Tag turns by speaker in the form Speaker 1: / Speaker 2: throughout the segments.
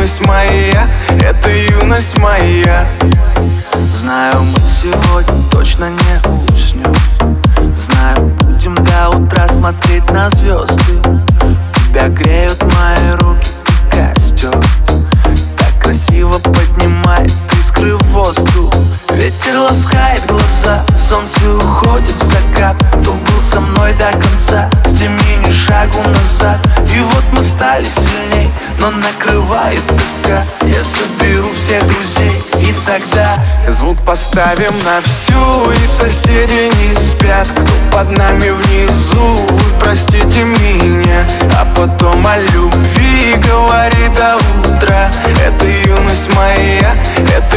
Speaker 1: юность моя, это юность моя.
Speaker 2: Знаю, мы сегодня точно не уснем Знаю, будем до утра смотреть на звезды Тебя греют мои руки и костер Так красиво поднимает искры в воздух. Ветер ласкает глаза, солнце уходит в закат. Кто был со мной до конца, с теми шагу назад. И вот мы стали сильней, но накрывает тоска. Я соберу всех друзей и тогда
Speaker 1: Звук поставим на всю. И соседи не спят Кто под нами внизу. Вы простите меня А потом о любви говори до утра. Это юность моя Это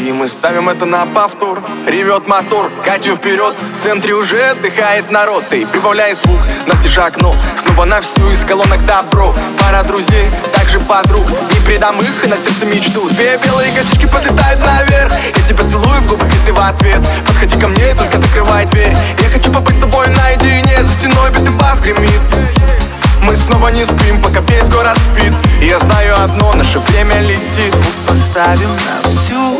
Speaker 1: И мы ставим это на повтор. Ревет мотор, катю вперед. В центре уже отдыхает народ. И прибавляй звук, настежь окно. Снова на всю из колонок добро. Пара друзей, также подруг. Не предам их, и на сердце мечту. Две белые косички подлетают наверх. Я тебя целую в губы, и ты в ответ. Подходи ко мне, только закрывай дверь. Я хочу побыть с тобой наедине. За стеной битый бас гремит. Мы снова не спим, пока весь город спит. И я знаю одно, наше время летит.
Speaker 2: Поставим на всю,